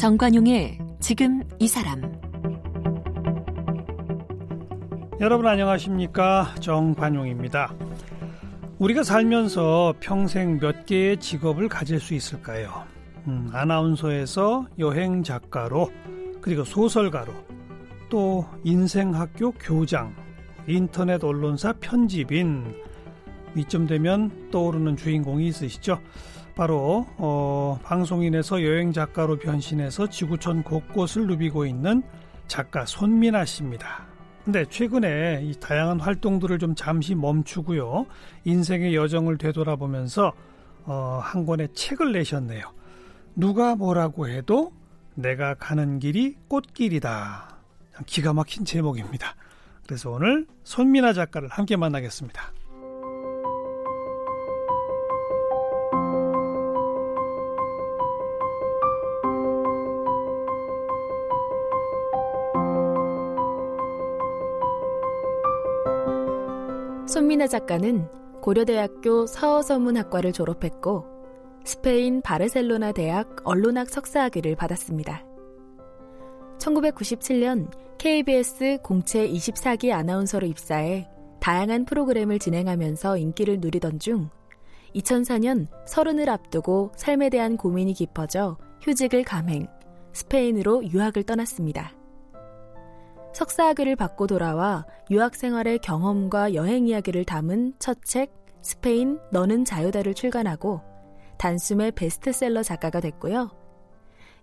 정관용의 지금 이 사람 여러분 안녕하십니까 정관용입니다. 우리가 살면서 평생 몇 개의 직업을 가질 수 있을까요? 음, 아나운서에서 여행 작가로 그리고 소설가로 또 인생학교 교장 인터넷 언론사 편집인 이쯤 되면 떠오르는 주인공이 있으시죠? 바로 어, 방송인에서 여행 작가로 변신해서 지구촌 곳곳을 누비고 있는 작가 손민아 씨입니다. 근데 최근에 이 다양한 활동들을 좀 잠시 멈추고요. 인생의 여정을 되돌아보면서 어, 한 권의 책을 내셨네요. 누가 뭐라고 해도 내가 가는 길이 꽃길이다. 기가 막힌 제목입니다. 그래서 오늘 손민아 작가를 함께 만나겠습니다. 손민아 작가는 고려대학교 서어서문학과를 졸업했고 스페인 바르셀로나 대학 언론학 석사학위를 받았습니다. 1997년 KBS 공채 24기 아나운서로 입사해 다양한 프로그램을 진행하면서 인기를 누리던 중 2004년 서른을 앞두고 삶에 대한 고민이 깊어져 휴직을 감행, 스페인으로 유학을 떠났습니다. 석사학위를 받고 돌아와 유학 생활의 경험과 여행 이야기를 담은 첫 책 스페인 너는 자유다를 출간하고 단숨에 베스트셀러 작가가 됐고요.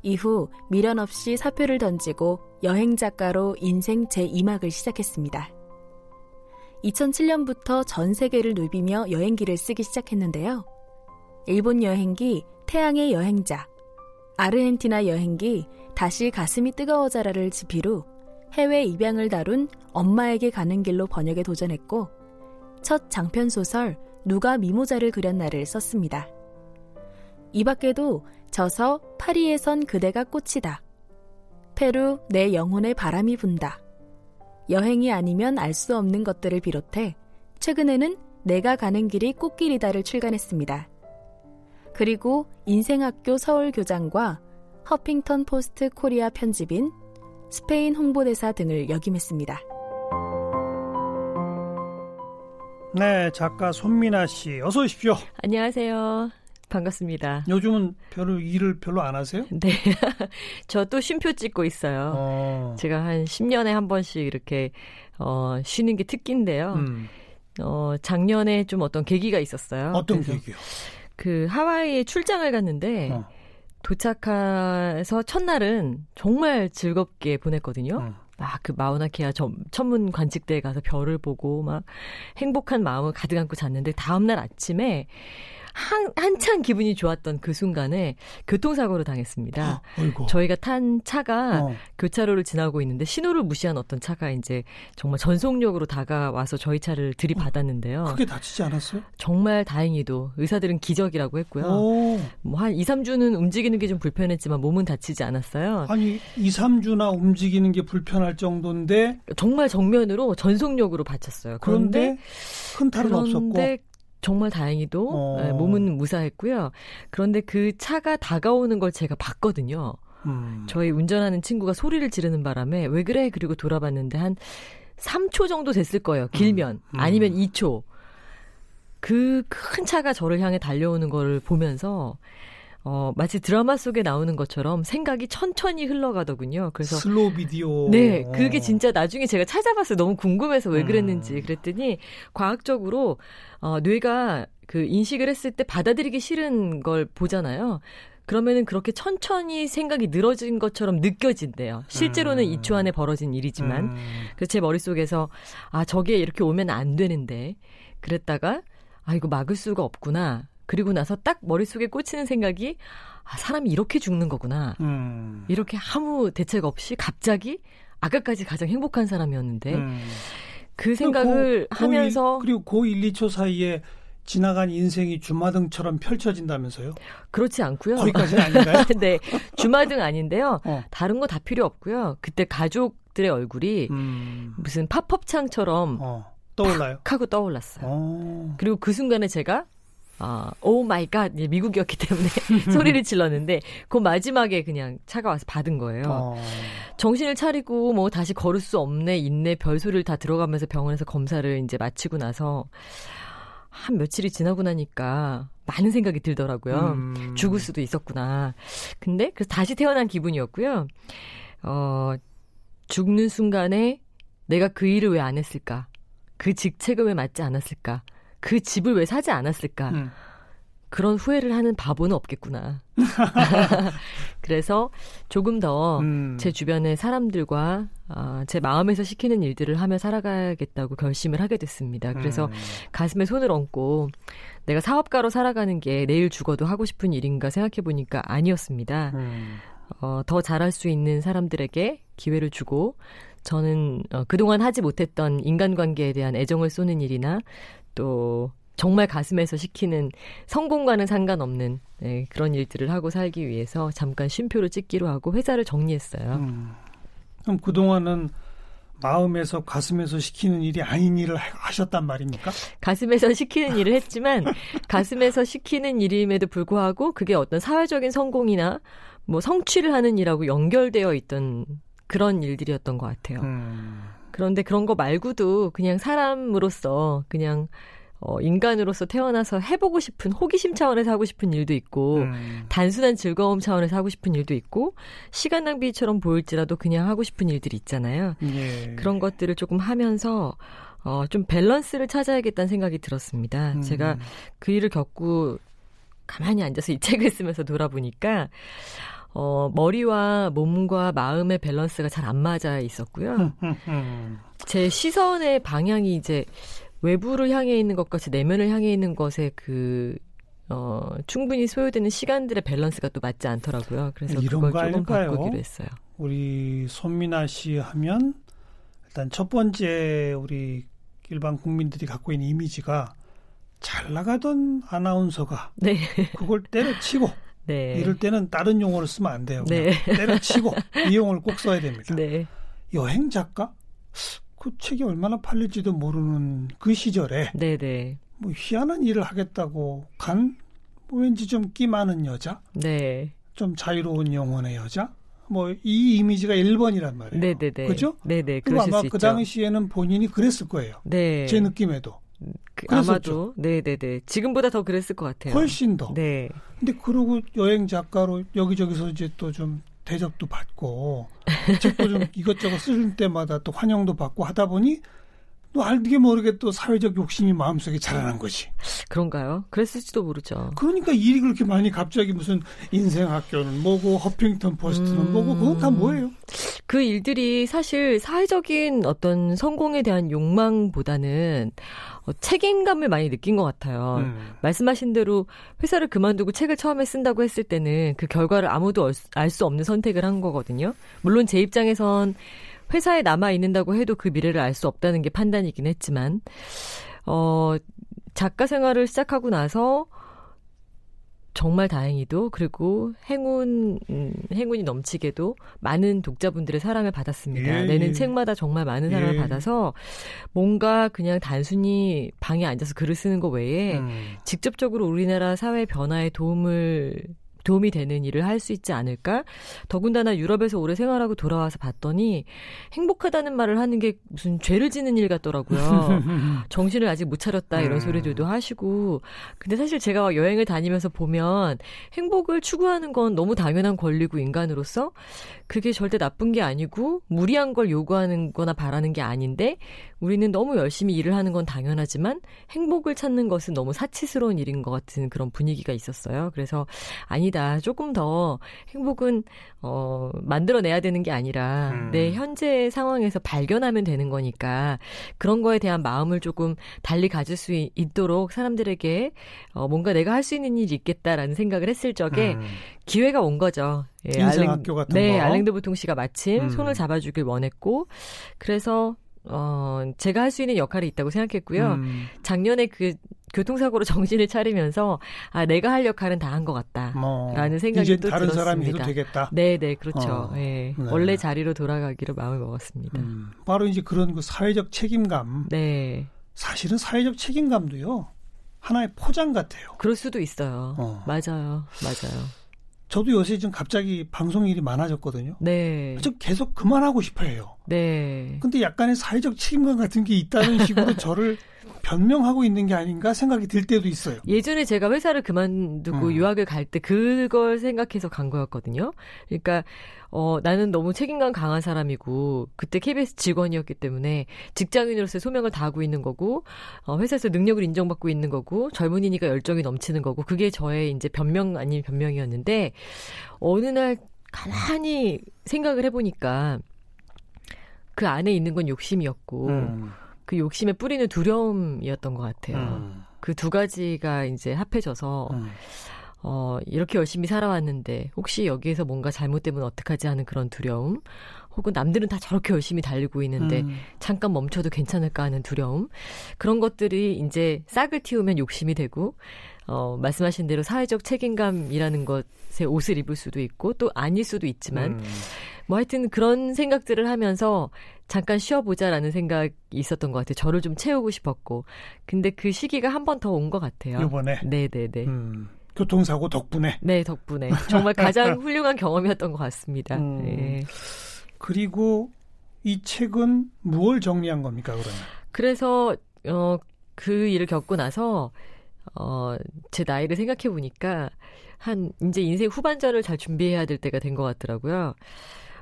이후 미련 없이 사표를 던지고 여행 작가로 인생 제2막을 시작했습니다. 2007년부터 전 세계를 누비며 여행기를 쓰기 시작했는데요. 일본 여행기 태양의 여행자, 아르헨티나 여행기 다시 가슴이 뜨거워져라를 지피로 해외 입양을 다룬 엄마에게 가는 길로 번역에 도전했고 첫 장편 소설 누가 미모자를 그렸나를 썼습니다. 이 밖에도 저서 파리에선 그대가 꽃이다. 페루 내 영혼의 바람이 분다. 여행이 아니면 알 수 없는 것들을 비롯해 최근에는 내가 가는 길이 꽃길이다를 출간했습니다. 그리고 인생학교 서울교장과 허핑턴 포스트 코리아 편집인 스페인 홍보대사 등을 역임했습니다. 네, 작가 손미나 씨, 어서 오십시오. 안녕하세요. 반갑습니다. 요즘은 별로 일을 별로 안 하세요? 네. 저 또 쉼표 찍고 있어요. 어. 제가 한 10년에 한 번씩 이렇게 어, 쉬는 게 특기인데요. 음. 어, 작년에 좀 어떤 계기가 있었어요. 어떤 계기요? 그 하와이에 출장을 갔는데 어. 도착해서 첫날은 정말 즐겁게 보냈거든요. 음. 막그 마우나케아 천문 관측대에 가서 별을 보고 막 행복한 마음을 가득 안고 잤는데 다음날 아침에 한, 한참 기분이 좋았던 그 순간에 교통사고를 당했습니다. 어, 저희가 탄 차가 어. 교차로를 지나고 있는데 신호를 무시한 어떤 차가 이제 정말 전속력으로 다가와서 저희 차를 들이받았는데요. 크게 다치지 않았어요? 정말 다행히도 의사들은 기적이라고 했고요. 뭐 한 2, 3주는 움직이는 게 좀 불편했지만 몸은 다치지 않았어요. 아니, 2, 3주나 움직이는 게 불편할 정도인데 정말 정면으로 전속력으로 받쳤어요. 그런데, 그런데 큰 탈은 없었고 정말 다행히도 어. 네, 몸은 무사했고요. 그런데 그 차가 다가오는 걸 제가 봤거든요. 음. 저희 운전하는 친구가 소리를 지르는 바람에 왜 그래? 그리고 돌아봤는데 한 3초 정도 됐을 거예요. 길면. 음. 음. 아니면 2초. 그 큰 차가 저를 향해 달려오는 걸 보면서 어, 마치 드라마 속에 나오는 것처럼 생각이 천천히 흘러가더군요. 그래서 슬로우 비디오. 네, 그게 진짜 나중에 제가 찾아봤어요. 너무 궁금해서 왜 그랬는지. 음. 그랬더니 과학적으로 어, 뇌가 그 인식을 했을 때 받아들이기 싫은 걸 보잖아요. 그러면은 그렇게 천천히 생각이 늘어진 것처럼 느껴진대요. 실제로는 음. 2초 안에 벌어진 일이지만. 음. 그래서 제 머릿속에서 아, 저게 이렇게 오면 안 되는데. 그랬다가 아, 이거 막을 수가 없구나. 그리고 나서 딱 머릿속에 꽂히는 생각이 아, 사람이 이렇게 죽는 거구나. 음. 이렇게 아무 대책 없이 갑자기 아까까지 가장 행복한 사람이었는데 음. 그 생각을 고, 하면서 고 그리고 고 1, 2초 사이에 지나간 인생이 주마등처럼 펼쳐진다면서요? 그렇지 않고요. 거기까지는 아닌가요? 네, 주마등 아닌데요. 어. 다른 거 다 필요 없고요. 그때 가족들의 얼굴이 음. 무슨 팝업창처럼 어. 떠올라요? 하고 떠올랐어요. 어. 그리고 그 순간에 제가 아, oh my god, 미국이었기 때문에 소리를 질렀는데, 그 마지막에 그냥 차가 와서 받은 거예요. 어. 정신을 차리고, 뭐, 다시 걸을 수 없네, 있네, 별소리를 다 들어가면서 병원에서 검사를 이제 마치고 나서, 한 며칠이 지나고 나니까 많은 생각이 들더라고요. 음. 죽을 수도 있었구나. 근데, 그래서 다시 태어난 기분이었고요. 어, 죽는 순간에 내가 그 일을 왜 안 했을까? 그 직책을 왜 맞지 않았을까? 그 집을 왜 사지 않았을까? 음. 그런 후회를 하는 바보는 없겠구나. 그래서 조금 더제 음. 주변의 사람들과 어, 제 마음에서 시키는 일들을 하며 살아가야겠다고 결심을 하게 됐습니다. 그래서 음. 가슴에 손을 얹고 내가 사업가로 살아가는 게 내일 죽어도 하고 싶은 일인가 생각해 보니까 아니었습니다. 음. 어, 더 잘할 수 있는 사람들에게 기회를 주고 저는 어, 그동안 하지 못했던 인간관계에 대한 애정을 쏘는 일이나 또 정말 가슴에서 시키는 성공과는 상관없는 네, 그런 일들을 하고 살기 위해서 잠깐 쉼표를 찍기로 하고 회사를 정리했어요. 음. 그럼 그동안은 마음에서 가슴에서 시키는 일이 아닌 일을 하셨단 말입니까? 가슴에서 시키는 일을 했지만 가슴에서 시키는 일임에도 불구하고 그게 어떤 사회적인 성공이나 뭐 성취를 하는 일하고 연결되어 있던 그런 일들이었던 것 같아요. 음. 그런데 그런 거 말고도 그냥 사람으로서 그냥 어, 인간으로서 태어나서 해보고 싶은 호기심 차원에서 하고 싶은 일도 있고 음. 단순한 즐거움 차원에서 하고 싶은 일도 있고 시간 낭비처럼 보일지라도 그냥 하고 싶은 일들이 있잖아요. 예. 그런 것들을 조금 하면서 어, 좀 밸런스를 찾아야겠다는 생각이 들었습니다. 음. 제가 그 일을 겪고 가만히 앉아서 이 책을 쓰면서 돌아보니까 어, 머리와 몸과 마음의 밸런스가 잘 안 맞아 있었고요. 제 시선의 방향이 이제 외부를 향해 있는 것과 내면을 향해 있는 것에 그 어, 충분히 소요되는 시간들의 밸런스가 또 맞지 않더라고요. 그래서 그걸 조금? 바꾸기로 했어요. 우리 손민아 씨 하면 일단 첫 번째 우리 일반 국민들이 갖고 있는 이미지가 잘 나가던 아나운서가 네. 그걸 때려치고 네. 이럴 때는 다른 용어를 쓰면 안 돼요. 네. 때려치고 이 용어를 꼭 써야 됩니다. 네. 여행 작가? 그 책이 얼마나 팔릴지도 모르는 그 시절에 네네. 네. 뭐 희한한 일을 하겠다고 간 뭐 왠지 좀 끼 많은 여자, 네. 좀 자유로운 영혼의 여자, 뭐 이 이미지가 1번이란 말이에요. 네네네. 그죠? 네네. 그리고 아마 그 당시에는 본인이 그랬을 거예요. 네. 제 느낌에도. 그, 아마도 네네네 지금보다 더 그랬을 것 같아요. 훨씬 더. 네. 근데 그러고 여행 작가로 여기저기서 이제 또 좀 대접도 받고 책도 좀 이것저것 쓸 때마다 또 환영도 받고 하다 보니 또 알게 모르게 또 사회적 욕심이 마음속에 자라난 거지. 그런가요? 그랬을지도 모르죠. 그러니까 일이 그렇게 많이 갑자기 무슨 인생학교는 뭐고 허핑턴 포스트는 음... 뭐고 그건 다 뭐예요? 그 일들이 사실 사회적인 어떤 성공에 대한 욕망보다는 어, 책임감을 많이 느낀 것 같아요. 음. 말씀하신 대로 회사를 그만두고 책을 처음에 쓴다고 했을 때는 그 결과를 아무도 알 수 없는 선택을 한 거거든요. 물론 제 입장에선 회사에 남아 있는다고 해도 그 미래를 알 수 없다는 게 판단이긴 했지만 어 작가 생활을 시작하고 나서 정말 다행히도 그리고 행운 음, 행운이 넘치게도 많은 독자분들의 사랑을 받았습니다. 예, 내는 예. 책마다 정말 많은 사랑을 예. 받아서 뭔가 그냥 단순히 방에 앉아서 글을 쓰는 것 외에 음. 직접적으로 우리나라 사회 변화에 도움을 도움이 되는 일을 할 수 있지 않을까? 더군다나 유럽에서 오래 생활하고 돌아와서 봤더니 행복하다는 말을 하는 게 무슨 죄를 지는 일 같더라고요. 정신을 아직 못 차렸다 이런 음. 소리들도 하시고. 근데 사실 제가 여행을 다니면서 보면 행복을 추구하는 건 너무 당연한 권리고 인간으로서 그게 절대 나쁜 게 아니고 무리한 걸 요구하는 거나 바라는 게 아닌데 우리는 너무 열심히 일을 하는 건 당연하지만 행복을 찾는 것은 너무 사치스러운 일인 것 같은 그런 분위기가 있었어요. 그래서 아니다. 조금 더 행복은 어 만들어내야 되는 게 아니라 음. 내 현재 상황에서 발견하면 되는 거니까 그런 거에 대한 마음을 조금 달리 가질 수 있 도록 사람들에게 어 뭔가 내가 할 수 있는 일이 있겠다라는 생각을 했을 적에 음. 기회가 온 거죠. 예, 인생학교 같은 네, 거. 알랭드 보통 씨가 마침 음. 손을 잡아주길 원했고 그래서 어, 제가 할 수 있는 역할이 있다고 생각했고요. 음. 작년에 그 교통사고로 정신을 차리면서 아 내가 할 역할은 다 한 것 같다라는 뭐, 생각이 또 다른 들었습니다. 사람이 해도 되겠다. 네, 네, 그렇죠. 어, 네. 네. 원래 자리로 돌아가기로 마음을 먹었습니다. 음, 바로 이제 그런 그 사회적 책임감. 네. 사실은 사회적 책임감도요. 하나의 포장 같아요. 그럴 수도 있어요. 어. 맞아요. 맞아요. 저도 요새 좀 갑자기 방송 일이 많아졌거든요. 네. 저 계속 그만하고 싶어해요. 네. 근데 약간의 사회적 책임감 같은 게 있다는 식으로 저를 변명하고 있는 게 아닌가 생각이 들 때도 있어요. 예전에 제가 회사를 그만두고 음. 유학을 갈 때 그걸 생각해서 간 거였거든요. 그러니까 어 나는 너무 책임감 강한 사람이고 그때 KBS 직원이었기 때문에 직장인으로서의 소명을 다하고 있는 거고 어 회사에서 능력을 인정받고 있는 거고 젊은이니까 열정이 넘치는 거고 그게 저의 이제 변명 아닌 변명이었는데 어느 날 가만히 생각을 해 보니까 그 안에 있는 건 욕심이었고 음. 그 욕심의 뿌리는 두려움이었던 것 같아요. 음. 그두 가지가 이제 합해져서 음. 어 이렇게 열심히 살아왔는데 혹시 여기에서 뭔가 잘못되면 어떡하지 하는 그런 두려움 혹은 남들은 다 저렇게 열심히 달리고 있는데 음. 잠깐 멈춰도 괜찮을까 하는 두려움 그런 것들이 이제 싹을 틔우면 욕심이 되고 어 말씀하신 대로 사회적 책임감이라는 것에 옷을 입을 수도 있고 또 아닐 수도 있지만 음. 뭐 하여튼 그런 생각들을 하면서 잠깐 쉬어보자라는 생각이 있었던 것 같아요. 저를 좀 채우고 싶었고. 근데 그 시기가 한 번 더 온 것 같아요. 요번에 네네네. 음. 교통사고 덕분에 네, 덕분에. 정말 가장 훌륭한 경험이었던 것 같습니다. 음. 네. 그리고 이 책은 무엇을 정리한 겁니까 그러면? 그래서, 어, 그 일을 겪고 나서, 어, 제 나이를 생각해 보니까, 한, 이제 인생 후반전을 잘 준비해야 될 때가 된 것 같더라고요.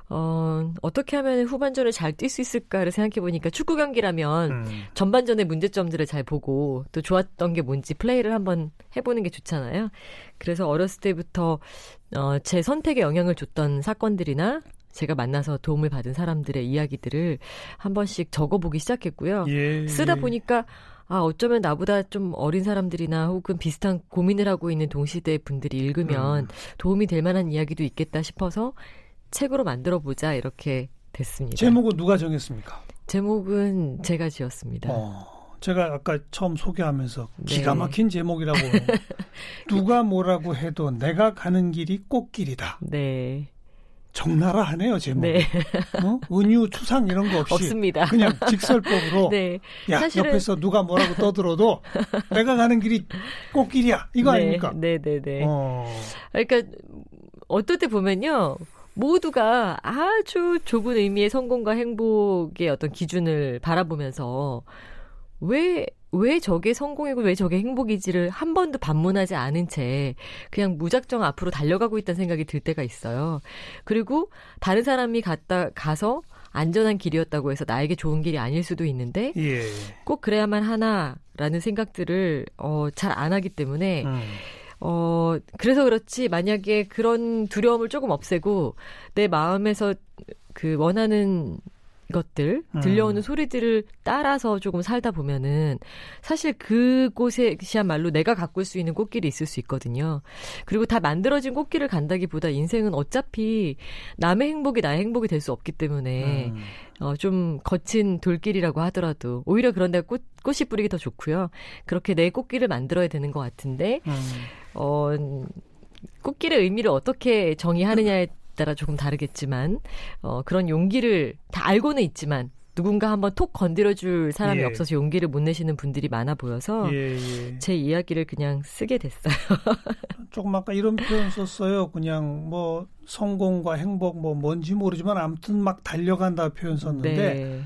어, 어떻게 하면 후반전을 잘 뛸 수 있을까를 생각해 보니까 축구 경기라면 음. 전반전의 문제점들을 잘 보고 또 좋았던 게 뭔지 플레이를 한번 해보는 게 좋잖아요. 그래서 어렸을 때부터 어, 제 선택에 영향을 줬던 사건들이나 제가 만나서 도움을 받은 사람들의 이야기들을 한 번씩 적어보기 시작했고요. 예. 쓰다 보니까 아 어쩌면 나보다 좀 어린 사람들이나 혹은 비슷한 고민을 하고 있는 동시대 분들이 읽으면 음. 도움이 될 만한 이야기도 있겠다 싶어서 책으로 만들어 보자 이렇게 됐습니다. 제목은 누가 정했습니까? 제목은 제가 지었습니다. 어, 제가 아까 처음 소개하면서 네. 기가 막힌 제목이라고 누가 뭐라고 해도 내가 가는 길이 꽃길이다. 네. 적나라 하네요 제목. 네. 어? 은유 추상 이런 거 없이 없습니다. 그냥 직설법으로 네. 야 사실은- 옆에서 누가 뭐라고 떠들어도 내가 가는 길이 꽃길이야 이거 네. 아닙니까? 네, 네, 네. 어, 그러니까 어떨 때 보면요. 모두가 아주 좁은 의미의 성공과 행복의 어떤 기준을 바라보면서 왜, 왜 저게 성공이고 왜 저게 행복이지를 한 번도 반문하지 않은 채 그냥 무작정 앞으로 달려가고 있다는 생각이 들 때가 있어요. 그리고 다른 사람이 갔다, 가서 안전한 길이었다고 해서 나에게 좋은 길이 아닐 수도 있는데 예. 꼭 그래야만 하나라는 생각들을 어, 잘 안 하기 때문에 음. 어, 그래서 그렇지, 만약에 그런 두려움을 조금 없애고, 내 마음에서 그 원하는 것들, 음. 들려오는 소리들을 따라서 조금 살다 보면은, 사실 그곳에시야말로 내가 가꿀 수 있는 꽃길이 있을 수 있거든요. 그리고 다 만들어진 꽃길을 간다기보다 인생은 어차피 남의 행복이 나의 행복이 될 수 없기 때문에, 음. 어, 좀 거친 돌길이라고 하더라도, 오히려 그런 데가 꽃, 꽃이 뿌리기 더 좋고요. 그렇게 내 꽃길을 만들어야 되는 것 같은데, 음. 어, 꽃길의 의미를 어떻게 정의하느냐에 따라 조금 다르겠지만, 어, 그런 용기를 다 알고는 있지만, 누군가 한번 톡 건드려줄 사람이 예. 없어서 용기를 못 내시는 분들이 많아 보여서, 예, 예. 제 이야기를 그냥 쓰게 됐어요. 조금 아까 이런 표현 썼어요. 그냥 뭐 성공과 행복 뭐 뭔지 모르지만 아무튼 막 달려간다 표현 썼는데 네.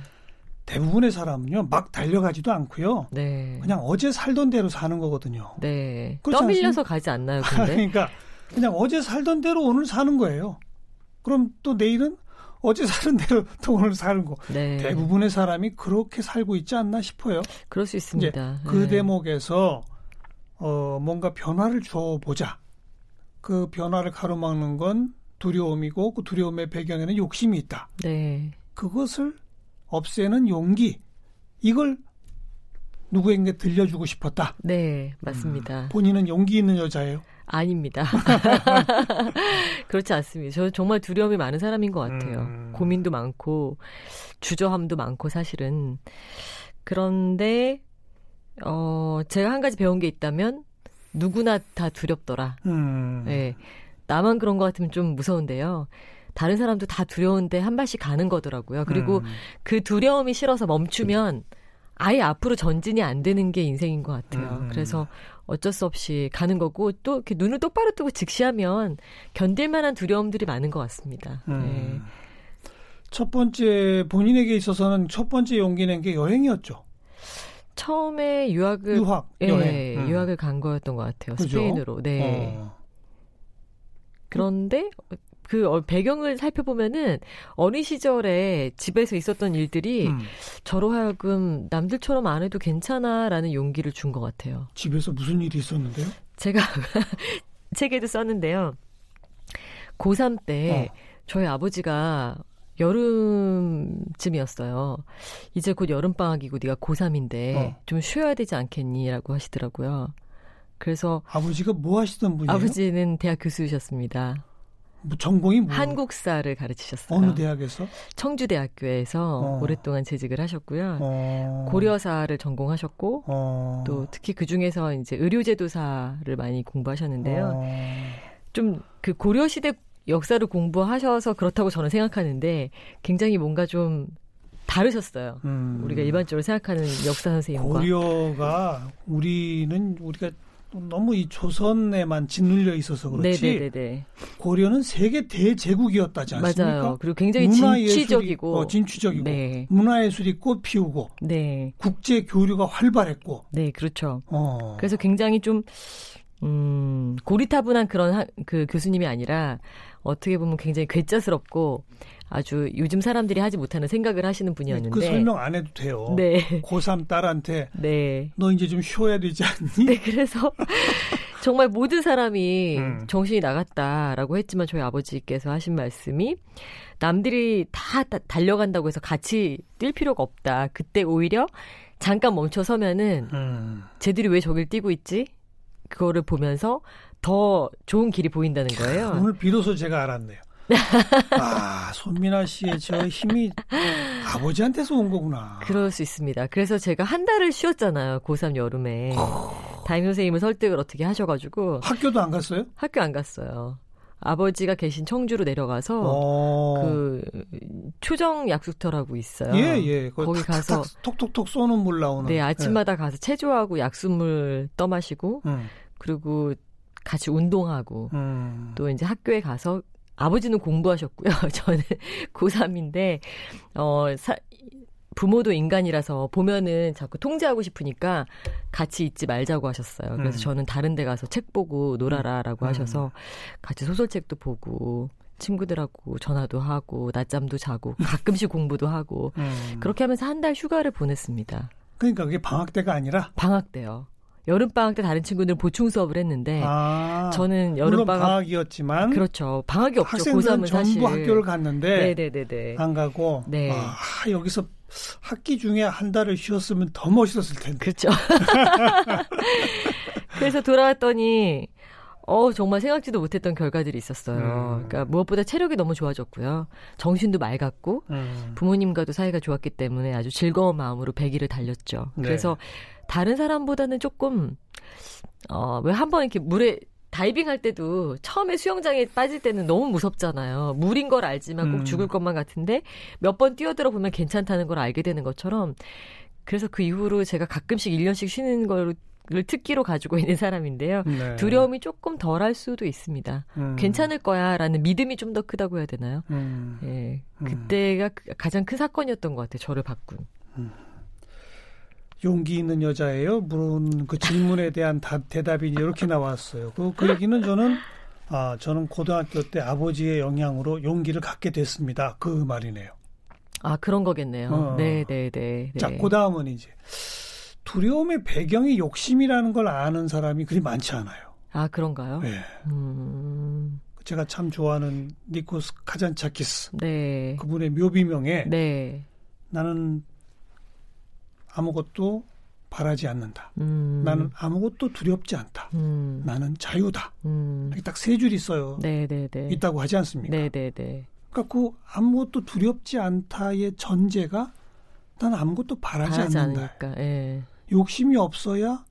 대부분의 사람은요 막 달려가지도 않고요. 네. 그냥 어제 살던 대로 사는 거거든요. 네. 떠밀려서 가지 않나요, 근데? 그러니까 그냥 어제 살던 대로 오늘 사는 거예요. 그럼 또 내일은 어제 사는 대로 또 오늘 사는 거. 네. 대부분의 사람이 그렇게 살고 있지 않나 싶어요. 그럴 수 있습니다. 그 네. 대목에서 어 뭔가 변화를 줘 보자. 그 변화를 가로막는 건 두려움이고 그 두려움의 배경에는 욕심이 있다. 네. 그것을 없애는 용기. 이걸 누구에게 들려주고 싶었다. 네, 맞습니다. 본인은 용기 있는 여자예요. 아닙니다. 그렇지 않습니다. 저는 정말 두려움이 많은 사람인 것 같아요. 음. 고민도 많고, 주저함도 많고, 사실은. 그런데, 어, 제가 한 가지 배운 게 있다면, 누구나 다 두렵더라. 음. 예. 나만 그런 것 같으면 좀 무서운데요. 다른 사람도 다 두려운데 한 발씩 가는 거더라고요. 그리고 음. 그 두려움이 싫어서 멈추면 아예 앞으로 전진이 안 되는 게 인생인 것 같아요. 음. 그래서 어쩔 수 없이 가는 거고 또 이렇게 눈을 똑바로 뜨고 직시하면 견딜 만한 두려움들이 많은 것 같습니다. 네. 음. 첫 번째 본인에게 있어서는 첫 번째 용기 낸 게 여행이었죠. 처음에 유학을 유학, 예, 여행. 음. 유학을 간 거였던 것 같아요. 그죠? 스페인으로. 네. 어. 그런데 그 어, 배경을 살펴보면은 어린 시절에 집에서 있었던 일들이 음. 저로 하여금 남들처럼 안 해도 괜찮아라는 용기를 준 것 같아요. 집에서 무슨 일이 있었는데요? 제가 책에도 썼는데요. 고3 때 어. 저희 아버지가 여름쯤이었어요. 이제 곧 여름방학이고 네가 고3인데 어. 좀 쉬어야 되지 않겠니라고 하시더라고요. 그래서 아버지가 뭐 하시던 분이에요? 아버지는 대학 교수셨습니다. 뭐 전공이 뭐 한국사를 가르치셨어요. 어느 대학에서? 청주대학교에서 어. 오랫동안 재직을 하셨고요. 어. 고려사를 전공하셨고 어. 또 특히 그 중에서 이제 의료제도사를 많이 공부하셨는데요. 어. 좀그 고려 시대 역사를 공부하셔서 그렇다고 저는 생각하는데 굉장히 뭔가 좀 다르셨어요. 음. 우리가 일반적으로 생각하는 역사 선생님과 고려가 우리는 우리가 너무 이 조선에만 짓눌려 있어서 그렇지 네네네네 고려는 세계 대제국이었다지 않습니까? 맞아요. 그리고 굉장히 진취적이고 어, 진취적이고 네, 문화예술이 꽃 피우고 네, 국제 교류가 활발했고 네, 그렇죠. 어. 그래서 굉장히 좀 음, 고리타분한 그런 하- 그 교수님이 아니라 어떻게 보면 굉장히 괴짜스럽고 아주 요즘 사람들이 하지 못하는 생각을 하시는 분이었는데 그 설명 안 해도 돼요. 네, 고3 딸한테 네. 너 이제 좀 쉬어야 되지 않니? 네, 그래서 정말 모든 사람이 음. 정신이 나갔다라고 했지만 저희 아버지께서 하신 말씀이 남들이 다, 다 달려간다고 해서 같이 뛸 필요가 없다. 그때 오히려 잠깐 멈춰 서면은 음. 쟤들이 왜 저길 뛰고 있지? 그거를 보면서 더 좋은 길이 보인다는 거예요. 오늘 비로소 제가 알았네요. 아, 손민아 씨의 저 힘이 아버지한테서 온 거구나. 그럴 수 있습니다. 그래서 제가 한 달을 쉬었잖아요. 고3 여름에. 담임 선생님을 설득을 어떻게 하셔가지고 학교도 안 갔어요? 학교 안 갔어요. 아버지가 계신 청주로 내려가서 어. 그 초정 약수터라고 있어요. 예, 예. 그거 거기 탁, 가서 탁, 톡톡톡 쏘는 물 나오는. 네 아침마다 가서 체조하고 약수물 떠 마시고 예. 음, 그리고 같이 운동하고 음. 또 이제 학교에 가서 아버지는 공부하셨고요. 저는 고3인데 어 사, 부모도 인간이라서 보면은 자꾸 통제하고 싶으니까 같이 있지 말자고 하셨어요. 그래서 음. 저는 다른 데 가서 책 보고 놀아라라고 음. 하셔서 같이 소설책도 보고 친구들하고 전화도 하고 낮잠도 자고 가끔씩 공부도 하고 음. 그렇게 하면서 한 달 휴가를 보냈습니다. 그러니까 그게 방학 때가 아니라 방학 때요. 여름 방학 때 다른 친구들은 보충 수업을 했는데 아, 네. 저는 여름 물론 방학 방학이었지만 그렇죠. 방학이 없죠. 학생들은 고3은 전부 사실. 학교를 갔는데 네네네네. 안 가고 네. 아, 여기서 학기 중에 한 달을 쉬었으면 더 멋있었을 텐데. 그렇죠. 그래서 돌아왔더니 어 정말 생각지도 못했던 결과들이 있었어요. 음. 그러니까 무엇보다 체력이 너무 좋아졌고요. 정신도 맑았고 음. 부모님과도 사이가 좋았기 때문에 아주 즐거운 마음으로 100일을 달렸죠. 네. 그래서 다른 사람보다는 조금 어 왜 한 번 이렇게 물에 다이빙 할 때도 처음에 수영장에 빠질 때는 너무 무섭잖아요. 물인 걸 알지만 꼭 음. 죽을 것만 같은데 몇 번 뛰어들어 보면 괜찮다는 걸 알게 되는 것처럼 그래서 그 이후로 제가 가끔씩 1년씩 쉬는 거를 특기로 가지고 있는 사람인데요. 네. 두려움이 조금 덜할 수도 있습니다. 음. 괜찮을 거야라는 믿음이 좀 더 크다고 해야 되나요? 음. 예. 음. 그때가 그- 가장 큰 사건이었던 것 같아요. 저를 바꾼. 용기 있는 여자예요. 물은 그 질문에 대한 다- 대답이 이렇게 나왔어요. 그, 그 얘기는 저는 아 저는 고등학교 때 아버지의 영향으로 용기를 갖게 됐습니다. 그 말이네요. 아 그런 거겠네요. 어. 네, 네, 네. 네. 자, 그 다음은 이제 두려움의 배경이 욕심이라는 걸 아는 사람이 그리 많지 않아요. 아 그런가요? 예. 음, 제가 참 좋아하는 니코스 카잔차키스 네, 그분의 묘비명에 네, 나는 아무것도 바라지 않는다. 음, 나는 아무것도 두렵지 않다. 음, 나는 자유다. 음, 이렇게 딱세줄 있어요. 네, 네, 네, 있다고 하지 않습니까? 네, 네, 네, 그러니까 그 아무것도 두렵지 않다의 전제가 난 아무것도 바라지, 바라지 않는다. 예, 욕심이 없어야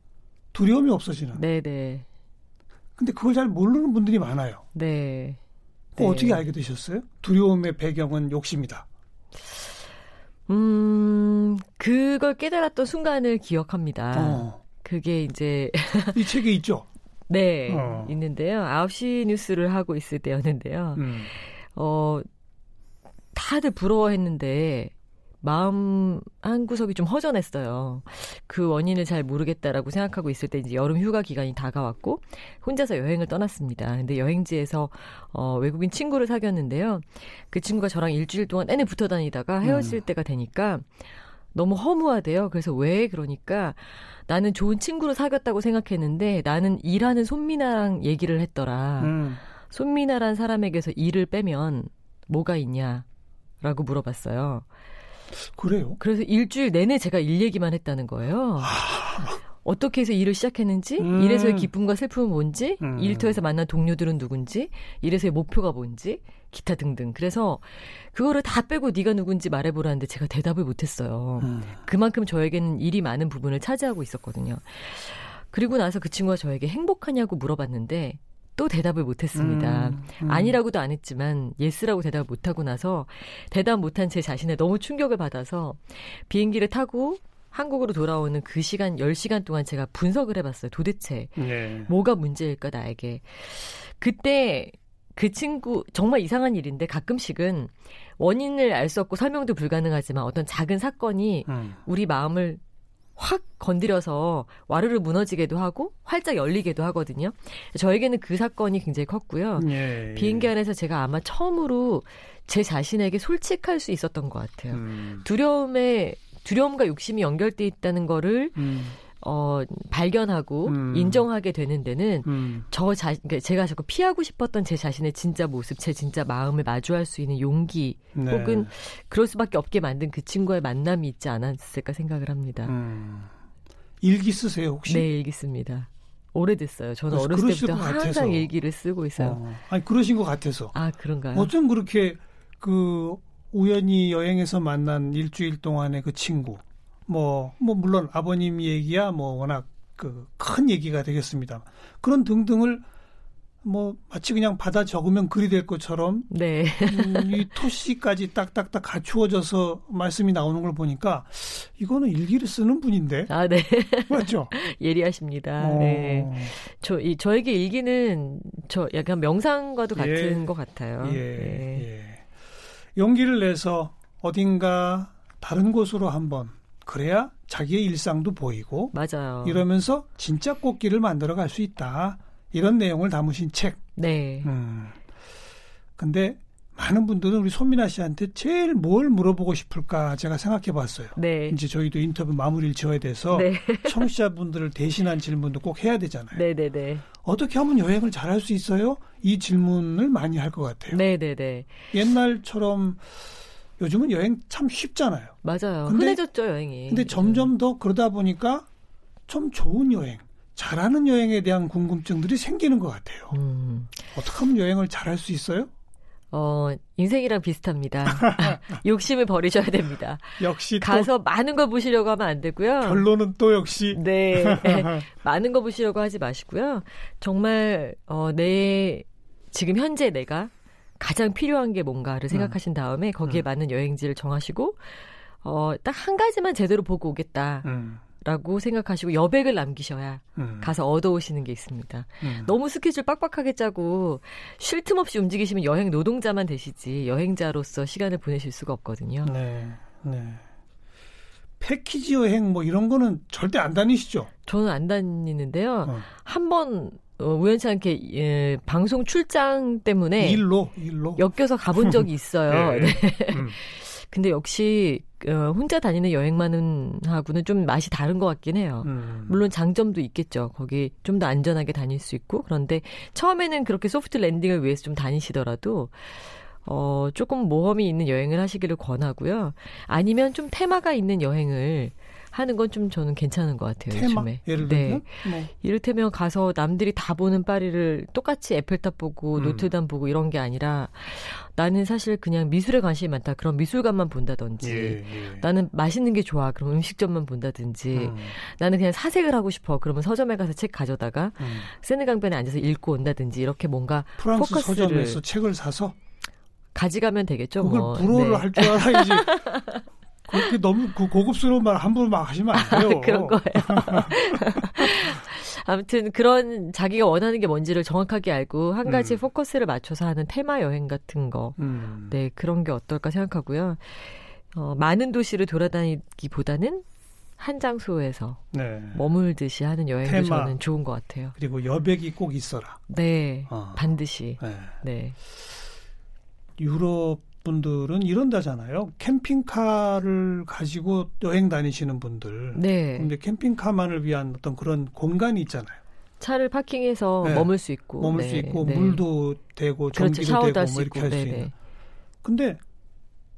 두려움이 없어지는. 네, 네, 근데 그걸 잘 모르는 분들이 많아요. 네. 네. 어떻게 알게 되셨어요? 두려움의 배경은 욕심이다. 음, 그걸 깨달았던 순간을 기억합니다. 어. 그게 이제 이 책에 있죠. 네 어. 있는데요. 9시 뉴스를 하고 있을 때였는데요. 음. 어 다들 부러워했는데 마음 한 구석이 좀 허전했어요. 그 원인을 잘 모르겠다라고 생각하고 있을 때 이제 여름 휴가 기간이 다가왔고 혼자서 여행을 떠났습니다. 근데 여행지에서 어 외국인 친구를 사귀었는데요. 그 친구가 저랑 일주일 동안 내내 붙어 다니다가 헤어질 때가 되니까 너무 허무하대요. 그래서 왜 그러니까 나는 좋은 친구를 사귀었다고 생각했는데 나는 일하는 손미나랑 얘기를 했더라. 음. 손미나란 사람에게서 일을 빼면 뭐가 있냐라고 물어봤어요. 그래요. 그래서 일주일 내내 제가 일 얘기만 했다는 거예요. 어떻게 해서 일을 시작했는지, 음. 일에서의 기쁨과 슬픔은 뭔지, 음. 일터에서 만난 동료들은 누군지, 일에서의 목표가 뭔지, 기타 등등. 그래서 그거를 다 빼고 네가 누군지 말해보라는데 제가 대답을 못했어요. 음. 그만큼 저에게는 일이 많은 부분을 차지하고 있었거든요. 그리고 나서 그 친구가 저에게 행복하냐고 물어봤는데 또 대답을 못했습니다. 음, 음. 아니라고도 안 했지만 yes라고 대답을 못하고 나서 대답 못한 제 자신에 너무 충격을 받아서 비행기를 타고 한국으로 돌아오는 그 시간 10시간 동안 제가 분석을 해봤어요. 도대체 예. 뭐가 문제일까 나에게. 그때 그 친구 정말 이상한 일인데 가끔씩은 원인을 알 수 없고 설명도 불가능하지만 어떤 작은 사건이 음. 우리 마음을 확 건드려서 와르르 무너지게도 하고 활짝 열리게도 하거든요. 저에게는 그 사건이 굉장히 컸고요. 예. 비행기 안에서 제가 아마 처음으로 제 자신에게 솔직할 수 있었던 것 같아요. 음. 두려움에 두려움과 욕심이 연결돼 있다는 거를 음. 어, 발견하고 음. 인정하게 되는 데는 음. 저 자, 그러니까 제가 자꾸 피하고 싶었던 제 자신의 진짜 모습, 제 진짜 마음을 마주할 수 있는 용기, 네. 혹은 그럴 수밖에 없게 만든 그 친구의 만남이 있지 않았을까 생각을 합니다. 음. 일기 쓰세요 혹시? 네, 일기습니다. 오래됐어요. 저는 어렸을 때부터 것 같아서. 항상 일기를 쓰고 있어요. 어. 아니 그러신 것 같아서. 아, 그런가요? 어쩜 그렇게 그 우연히 여행에서 만난 일주일 동안의 그 친구 뭐 뭐 물론 아버님 얘기야 뭐 워낙 그 큰 얘기가 되겠습니다. 그런 등등을 뭐 마치 그냥 받아 적으면 글이 될 것처럼 네. 음, 이 토시까지 딱딱딱 갖추어져서 말씀이 나오는 걸 보니까 이거는 일기를 쓰는 분인데 아, 네. 맞죠? 예리하십니다. 어. 네. 저, 이, 저에게 일기는 저 약간 명상과도 예. 같은 것 같아요. 예, 네. 예. 용기를 내서 어딘가 다른 곳으로 한번 그래야 자기의 일상도 보이고 맞아요. 이러면서 진짜 꽃길을 만들어 갈 수 있다. 이런 내용을 담으신 책. 네. 음. 근데 많은 분들은 우리 손민아 씨한테 제일 뭘 물어보고 싶을까 제가 생각해 봤어요. 네. 이제 저희도 인터뷰 마무리를 지어야 돼서 네. 청취자분들을 대신한 질문도 꼭 해야 되잖아요. 네, 네, 네. 어떻게 하면 여행을 잘 할 수 있어요? 이 질문을 많이 할 것 같아요. 네, 네, 네. 옛날처럼 요즘은 여행 참 쉽잖아요. 맞아요. 근데- 흔해졌죠, 여행이. 근데 점점 더 그러다 보니까 좀 좋은 여행, 잘하는 여행에 대한 궁금증들이 생기는 것 같아요. 음. 어떻게 하면 여행을 잘할 수 있어요? 어, 인생이랑 비슷합니다. 욕심을 버리셔야 됩니다. 역시 또 가서 많은 걸 보시려고 하면 안 되고요. 결론은 또 역시 네. 많은 거 보시려고 하지 마시고요. 정말, 어, 내, 지금 현재 내가 가장 필요한 게 뭔가를 생각하신 다음에 거기에 음. 맞는 여행지를 정하시고, 어, 딱 한 가지만 제대로 보고 오겠다 라고 음, 생각하시고 여백을 남기셔야 음, 가서 얻어오시는 게 있습니다. 음. 너무 스케줄 빡빡하게 짜고 쉴 틈 없이 움직이시면 여행 노동자만 되시지 여행자로서 시간을 보내실 수가 없거든요. 네, 네. 패키지 여행 뭐 이런 거는 절대 안 다니시죠? 저는 안 다니는데요. 어. 한번 어, 우연치 않게 예, 방송 출장 때문에 일로 일로. 엮여서 가본 적이 있어요. 예. 네. 음, 근데 역시 어, 혼자 다니는 여행만은 하고는 좀 맛이 다른 것 같긴 해요. 음. 물론 장점도 있겠죠. 거기 좀 더 안전하게 다닐 수 있고 그런데 처음에는 그렇게 소프트 랜딩을 위해서 좀 다니시더라도 어 조금 모험이 있는 여행을 하시기를 권하고요. 아니면 좀 테마가 있는 여행을 하는 건 좀 저는 괜찮은 것 같아요. 테마 요즘에. 예를 네. 들면 뭐 이를테면 가서 남들이 다 보는 파리를 똑같이 에펠탑 보고 음. 노트르담 보고 이런 게 아니라 나는 사실 그냥 미술에 관심이 많다. 그럼 미술관만 본다든지 예, 예. 나는 맛있는 게 좋아. 그럼 음식점만 본다든지 음, 나는 그냥 사색을 하고 싶어. 그러면 서점에 가서 책 가져다가 음. 세느강변에 앉아서 읽고 온다든지 이렇게 뭔가 프랑스 포커스를- 서점에서 책을 사서 가져가면 되겠죠. 그걸 뭐. 불어를 네. 할줄 알아야지. 그렇게 너무 그 고급스러운 말 함부로 막 하시면 안 돼요. 그런 거예요. 아무튼 그런 자기가 원하는 게 뭔지를 정확하게 알고 한 가지 음. 포커스를 맞춰서 하는 테마 여행 같은 거. 음. 네, 그런 게 어떨까 생각하고요. 어, 많은 도시를 돌아다니기보다는 한 장소에서 네. 머물듯이 하는 여행도 테마. 저는 좋은 것 같아요. 그리고 여백이 꼭 있어라. 네, 어. 반드시. 네. 네. 유럽 분들은 이런다잖아요. 캠핑카를 가지고 여행 다니시는 분들. 네. 근데 캠핑카만을 위한 어떤 그런 공간이 있잖아요. 차를 파킹해서 네. 머물 수 있고. 머물 네, 수 있고 네. 물도 되고 그렇죠. 전기도 샤워도 되고 할뭐수 이렇게. 할수 네, 있는. 네. 근데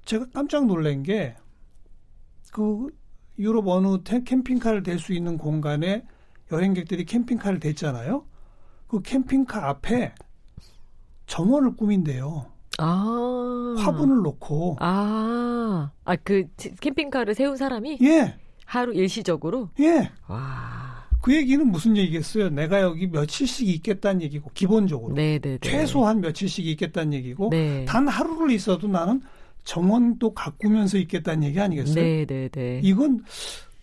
제가 깜짝 놀란 게 그 유럽 어느 테- 캠핑카를 댈 수 있는 공간에 여행객들이 캠핑카를 댔잖아요. 그 캠핑카 앞에 정원을 꾸민대요. 아. 화분을 놓고 아. 아, 그 캠핑카를 세운 사람이 예, 하루 일시적으로? 예. 와. 그 얘기는 무슨 얘기겠어요? 내가 여기 며칠씩 있겠다는 얘기고 기본적으로 네네네. 최소한 며칠씩 있겠다는 얘기고 네. 단 하루를 있어도 나는 정원도 가꾸면서 있겠다는 얘기 아니겠어요? 네네네. 이건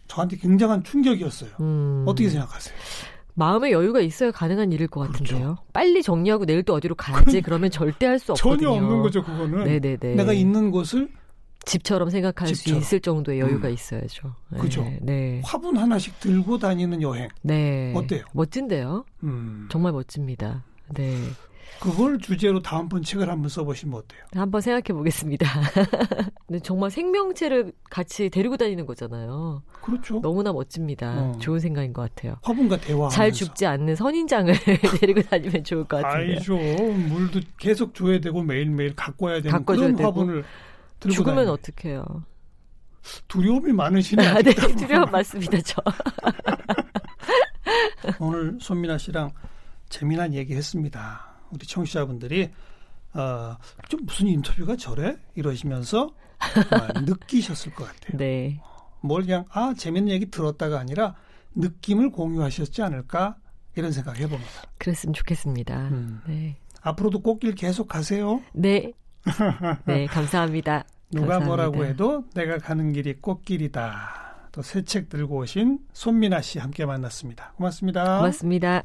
저한테 굉장한 충격이었어요. 음. 어떻게 생각하세요? 마음의 여유가 있어야 가능한 일일 것 그렇죠. 같은데요. 빨리 정리하고 내일 또 어디로 가야지. 그러면 절대 할 수 없거든요. 전혀 없는 거죠, 그거는. 네네네. 내가 있는 곳을 집처럼 생각할 집처럼. 수 있을 정도의 여유가 음. 있어야죠. 네, 그죠. 네. 화분 하나씩 들고 다니는 여행. 네. 어때요? 멋진데요? 음, 정말 멋집니다. 네. 그걸 주제로 다음번 책을 한번 써보시면 어때요? 한번 생각해 보겠습니다. 근데 정말 생명체를 같이 데리고 다니는 거잖아요. 그렇죠. 너무나 멋집니다. 어. 좋은 생각인 것 같아요. 화분과 대화하면서. 잘 죽지 않는 선인장을 데리고 다니면 좋을 것 같은데요. 아니죠. 물도 계속 줘야 되고 매일매일 갖고 와야 되는 그런 되고. 화분을 들고 죽으면 다니는 어떡해요? 두려움이 많으시네. 아, 네, 두려움 맞습니다, 저. 오늘 손민아 씨랑 재미난 얘기 했습니다. 우리 청취자분들이 어, 좀 무슨 인터뷰가 저래? 이러시면서 느끼셨을 것 같아요. 네. 뭘 그냥 아 재밌는 얘기 들었다가 아니라 느낌을 공유하셨지 않을까 이런 생각 해봅니다. 그랬으면 좋겠습니다. 음. 네. 앞으로도 꽃길 계속 가세요. 네. 네, 감사합니다. 누가 감사합니다. 뭐라고 해도 내가 가는 길이 꽃길이다. 또 새 책 들고 오신 손민아 씨 함께 만났습니다. 고맙습니다. 고맙습니다.